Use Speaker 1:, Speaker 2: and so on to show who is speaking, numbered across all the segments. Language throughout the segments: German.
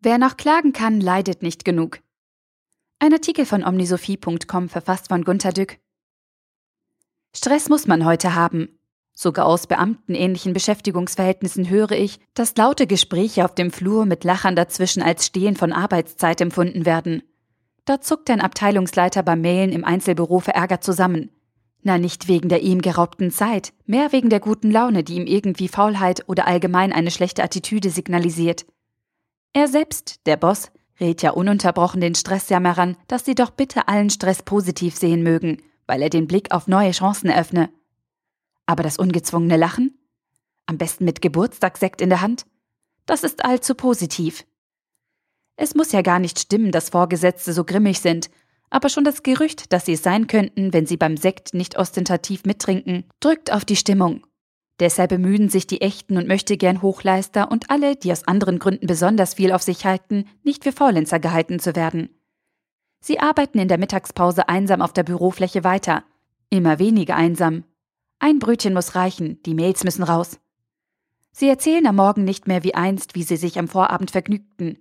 Speaker 1: Wer noch klagen kann, leidet nicht genug. Ein Artikel von omnisophie.com verfasst von Gunter Dück. Stress muss man heute haben. Sogar aus beamtenähnlichen Beschäftigungsverhältnissen höre ich, dass laute Gespräche auf dem Flur mit Lachern dazwischen als Stehlen von Arbeitszeit empfunden werden. Da zuckt ein Abteilungsleiter beim Mailen im Einzelbüro verärgert zusammen. Na, nicht wegen der ihm geraubten Zeit, mehr wegen der guten Laune, die ihm irgendwie Faulheit oder allgemein eine schlechte Attitüde signalisiert. Er selbst, der Boss, rät ja ununterbrochen den Stressjammerern, dass sie doch bitte allen Stress positiv sehen mögen, weil er den Blick auf neue Chancen öffne. Aber das ungezwungene Lachen? Am besten mit Geburtstagssekt in der Hand? Das ist allzu positiv. Es muss ja gar nicht stimmen, dass Vorgesetzte so grimmig sind, aber schon das Gerücht, dass sie es sein könnten, wenn sie beim Sekt nicht ostentativ mittrinken, drückt auf die Stimmung. Deshalb bemühen sich die echten und möchte gern Hochleister und alle, die aus anderen Gründen besonders viel auf sich halten, nicht für Faulenzer gehalten zu werden. Sie arbeiten in der Mittagspause einsam auf der Bürofläche weiter. Immer weniger einsam, ein Brötchen muss reichen, die Mails müssen raus. Sie erzählen am Morgen nicht mehr wie einst, wie sie sich am Vorabend vergnügten.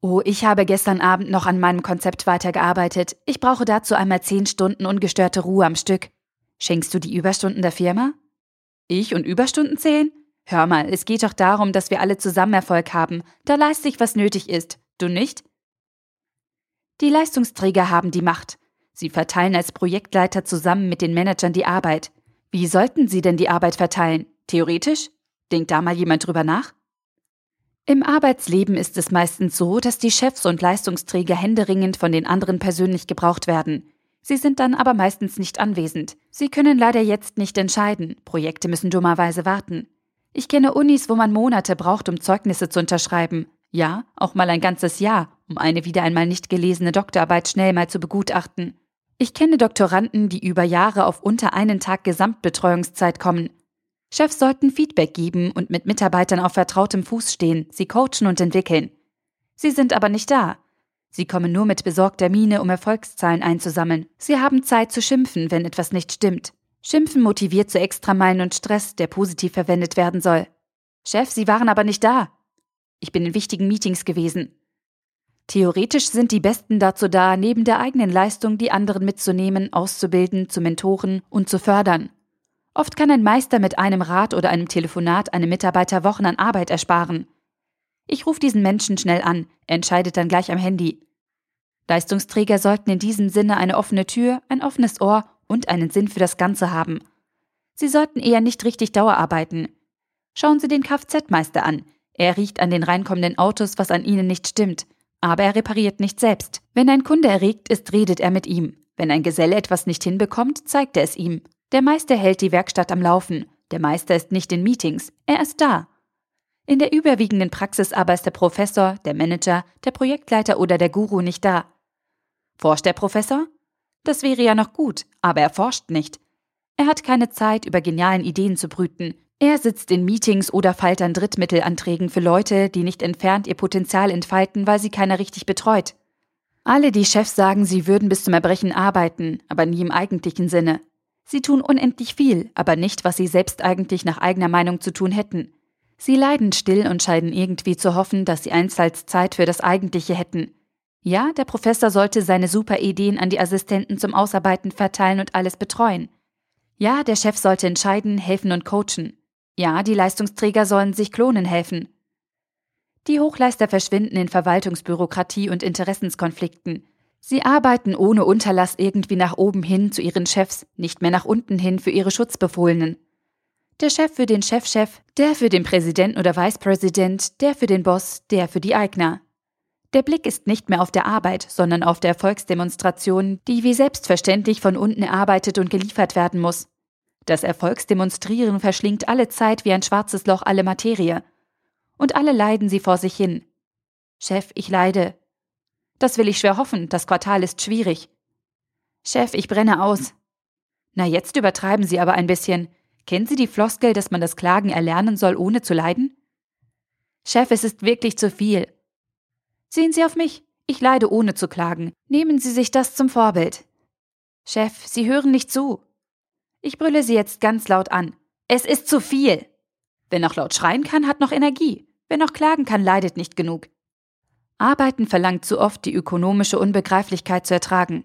Speaker 1: Oh, ich habe gestern Abend noch an meinem Konzept weitergearbeitet. Ich brauche dazu einmal zehn Stunden ungestörte Ruhe am Stück. Schenkst du die Überstunden der Firma? Ich und Überstunden zählen? Hör mal, es geht doch darum, dass wir alle zusammen Erfolg haben. Da leiste ich, was nötig ist. Du nicht? Die Leistungsträger haben die Macht. Sie verteilen als Projektleiter zusammen mit den Managern die Arbeit. Wie sollten Sie denn die Arbeit verteilen? Theoretisch? Denkt da mal jemand drüber nach? Im Arbeitsleben ist es meistens so, dass die Chefs und Leistungsträger händeringend von den anderen persönlich gebraucht werden. Sie sind dann aber meistens nicht anwesend. Sie können leider jetzt nicht entscheiden. Projekte müssen dummerweise warten. Ich kenne Unis, wo man Monate braucht, um Zeugnisse zu unterschreiben. Ja, auch mal ein ganzes Jahr, um eine wieder einmal nicht gelesene Doktorarbeit schnell mal zu begutachten. Ich kenne Doktoranden, die über Jahre auf unter einen Tag Gesamtbetreuungszeit kommen. Chefs sollten Feedback geben und mit Mitarbeitern auf vertrautem Fuß stehen, sie coachen und entwickeln. Sie sind aber nicht da. Sie kommen nur mit besorgter Miene, um Erfolgszahlen einzusammeln. Sie haben Zeit zu schimpfen, wenn etwas nicht stimmt. Schimpfen motiviert zu Extrameilen und Stress, der positiv verwendet werden soll. Chef, Sie waren aber nicht da. Ich bin in wichtigen Meetings gewesen. Theoretisch sind die Besten dazu da, neben der eigenen Leistung die anderen mitzunehmen, auszubilden, zu mentoren und zu fördern. Oft kann ein Meister mit einem Rat oder einem Telefonat einem Mitarbeiter Wochen an Arbeit ersparen. Ich rufe diesen Menschen schnell an, entscheidet dann gleich am Handy. Leistungsträger sollten in diesem Sinne eine offene Tür, ein offenes Ohr und einen Sinn für das Ganze haben. Sie sollten eher nicht richtig Dauerarbeiten. Schauen Sie den Kfz-Meister an. Er riecht an den reinkommenden Autos, was an ihnen nicht stimmt. Aber er repariert nicht selbst. Wenn ein Kunde erregt ist, redet er mit ihm. Wenn ein Geselle etwas nicht hinbekommt, zeigt er es ihm. Der Meister hält die Werkstatt am Laufen. Der Meister ist nicht in Meetings. Er ist da. In der überwiegenden Praxis aber ist der Professor, der Manager, der Projektleiter oder der Guru nicht da. Forscht der Professor? Das wäre ja noch gut, aber er forscht nicht. Er hat keine Zeit, über genialen Ideen zu brüten. Er sitzt in Meetings oder an Drittmittelanträgen für Leute, die nicht entfernt ihr Potenzial entfalten, weil sie keiner richtig betreut. Alle die Chefs sagen, sie würden bis zum Erbrechen arbeiten, aber nie im eigentlichen Sinne. Sie tun unendlich viel, aber nicht, was sie selbst eigentlich nach eigener Meinung zu tun hätten. Sie leiden still und scheinen irgendwie zu hoffen, dass sie einstals Zeit für das Eigentliche hätten. Ja, der Professor sollte seine super Ideen an die Assistenten zum Ausarbeiten verteilen und alles betreuen. Ja, der Chef sollte entscheiden, helfen und coachen. Ja, die Leistungsträger sollen sich klonen helfen. Die Hochleister verschwinden in Verwaltungsbürokratie und Interessenskonflikten. Sie arbeiten ohne Unterlass irgendwie nach oben hin zu ihren Chefs, nicht mehr nach unten hin für ihre Schutzbefohlenen. Der Chef für den Chefchef, der für den Präsidenten oder Vicepräsident, der für den Boss, der für die Eigner. Der Blick ist nicht mehr auf der Arbeit, sondern auf der Erfolgsdemonstration, die wie selbstverständlich von unten erarbeitet und geliefert werden muss. Das Erfolgsdemonstrieren verschlingt alle Zeit wie ein schwarzes Loch alle Materie. Und alle leiden sie vor sich hin. Chef, ich leide. Das will ich schwer hoffen, das Quartal ist schwierig. Chef, ich brenne aus. Na, jetzt übertreiben Sie aber ein bisschen. Kennen Sie die Floskel, dass man das Klagen erlernen soll, ohne zu leiden? Chef, es ist wirklich zu viel. Sehen Sie auf mich. Ich leide ohne zu klagen. Nehmen Sie sich das zum Vorbild. Chef, Sie hören nicht zu. Ich brülle sie jetzt ganz laut an. Es ist zu viel. Wer noch laut schreien kann, hat noch Energie. Wer noch klagen kann, leidet nicht genug. Arbeiten verlangt zu oft die ökonomische Unbegreiflichkeit zu ertragen.